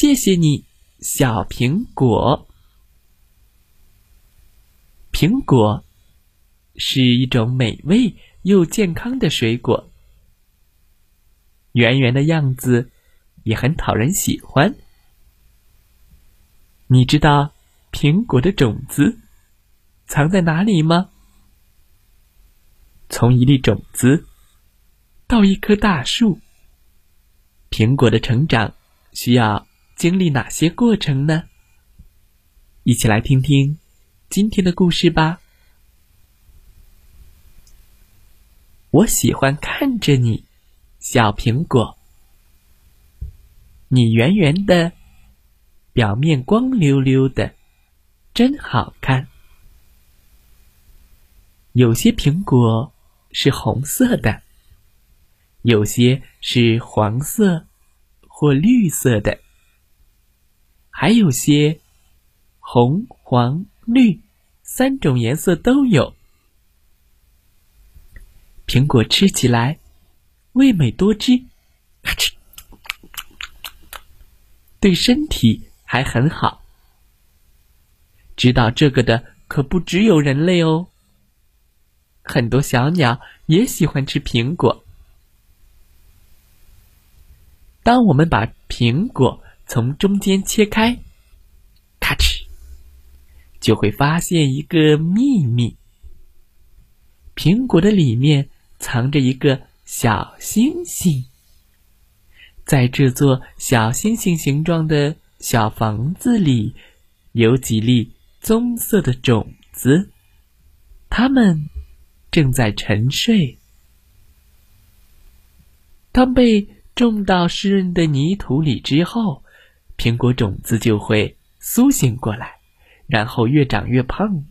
谢谢你，小苹果。苹果是一种美味又健康的水果，圆圆的样子也很讨人喜欢。你知道苹果的种子藏在哪里吗？从一粒种子到一棵大树，苹果的成长需要。经历哪些过程呢？一起来听听今天的故事吧。我喜欢看着你，小苹果。你圆圆的，表面光溜溜的，真好看。有些苹果是红色的，有些是黄色或绿色的。还有些红、黄、绿三种颜色都有。苹果吃起来味美多汁，咔哧，对身体还很好。知道这个的可不只有人类哦，很多小鸟也喜欢吃苹果。当我们把苹果。从中间切开，咔哧，就会发现一个秘密。苹果的里面藏着一个小星星，在这座小星星形状的小房子里，有几粒棕色的种子，它们正在沉睡。当被种到湿润的泥土里之后。苹果种子就会苏醒过来，然后越长越胖，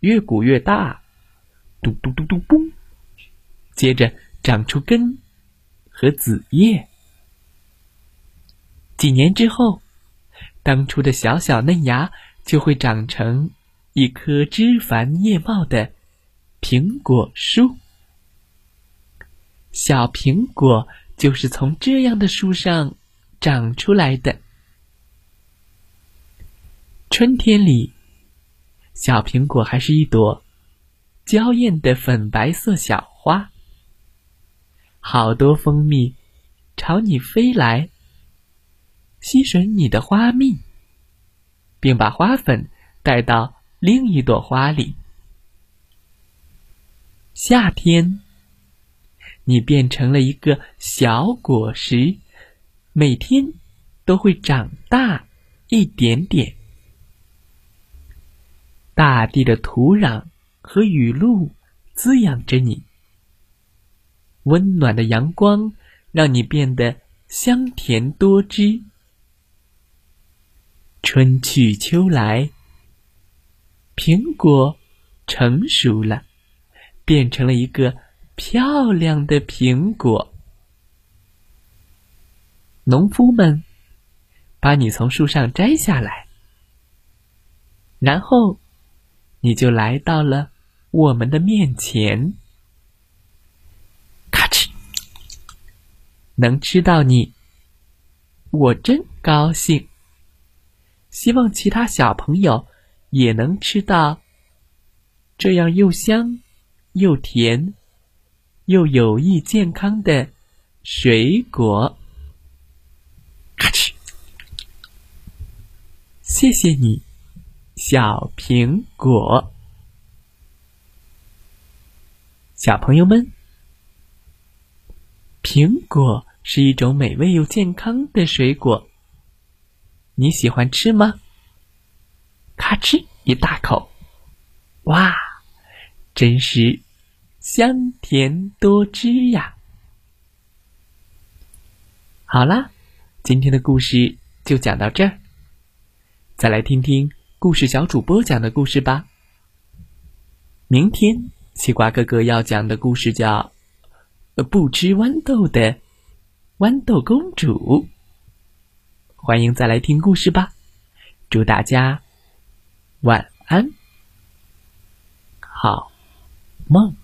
越鼓越大，嘟嘟嘟嘟嘣，接着长出根和子叶。几年之后，当初的小小嫩芽就会长成一棵枝繁叶茂的苹果树。小苹果就是从这样的树上长出来的。春天里，小苹果还是一朵娇艳的粉白色小花。好多蜂蜜朝你飞来，吸吮你的花蜜，并把花粉带到另一朵花里。夏天，你变成了一个小果实，每天都会长大一点点。大地的土壤和雨露滋养着你，温暖的阳光让你变得香甜多汁。春去秋来，苹果成熟了，变成了一个漂亮的苹果。农夫们把你从树上摘下来，然后。你就来到了我们的面前，咔哧，能吃到你，我真高兴。希望其他小朋友也能吃到这样又香又甜又有益健康的水果。咔哧，谢谢你。小苹果，小朋友们，苹果是一种美味又健康的水果，你喜欢吃吗？咔哧一大口，哇，真是香甜多汁呀！好啦，今天的故事就讲到这儿。再来听听故事小主播讲的故事吧。明天西瓜哥哥要讲的故事叫《不吃豌豆的豌豆公主》。欢迎再来听故事吧。祝大家晚安，好梦。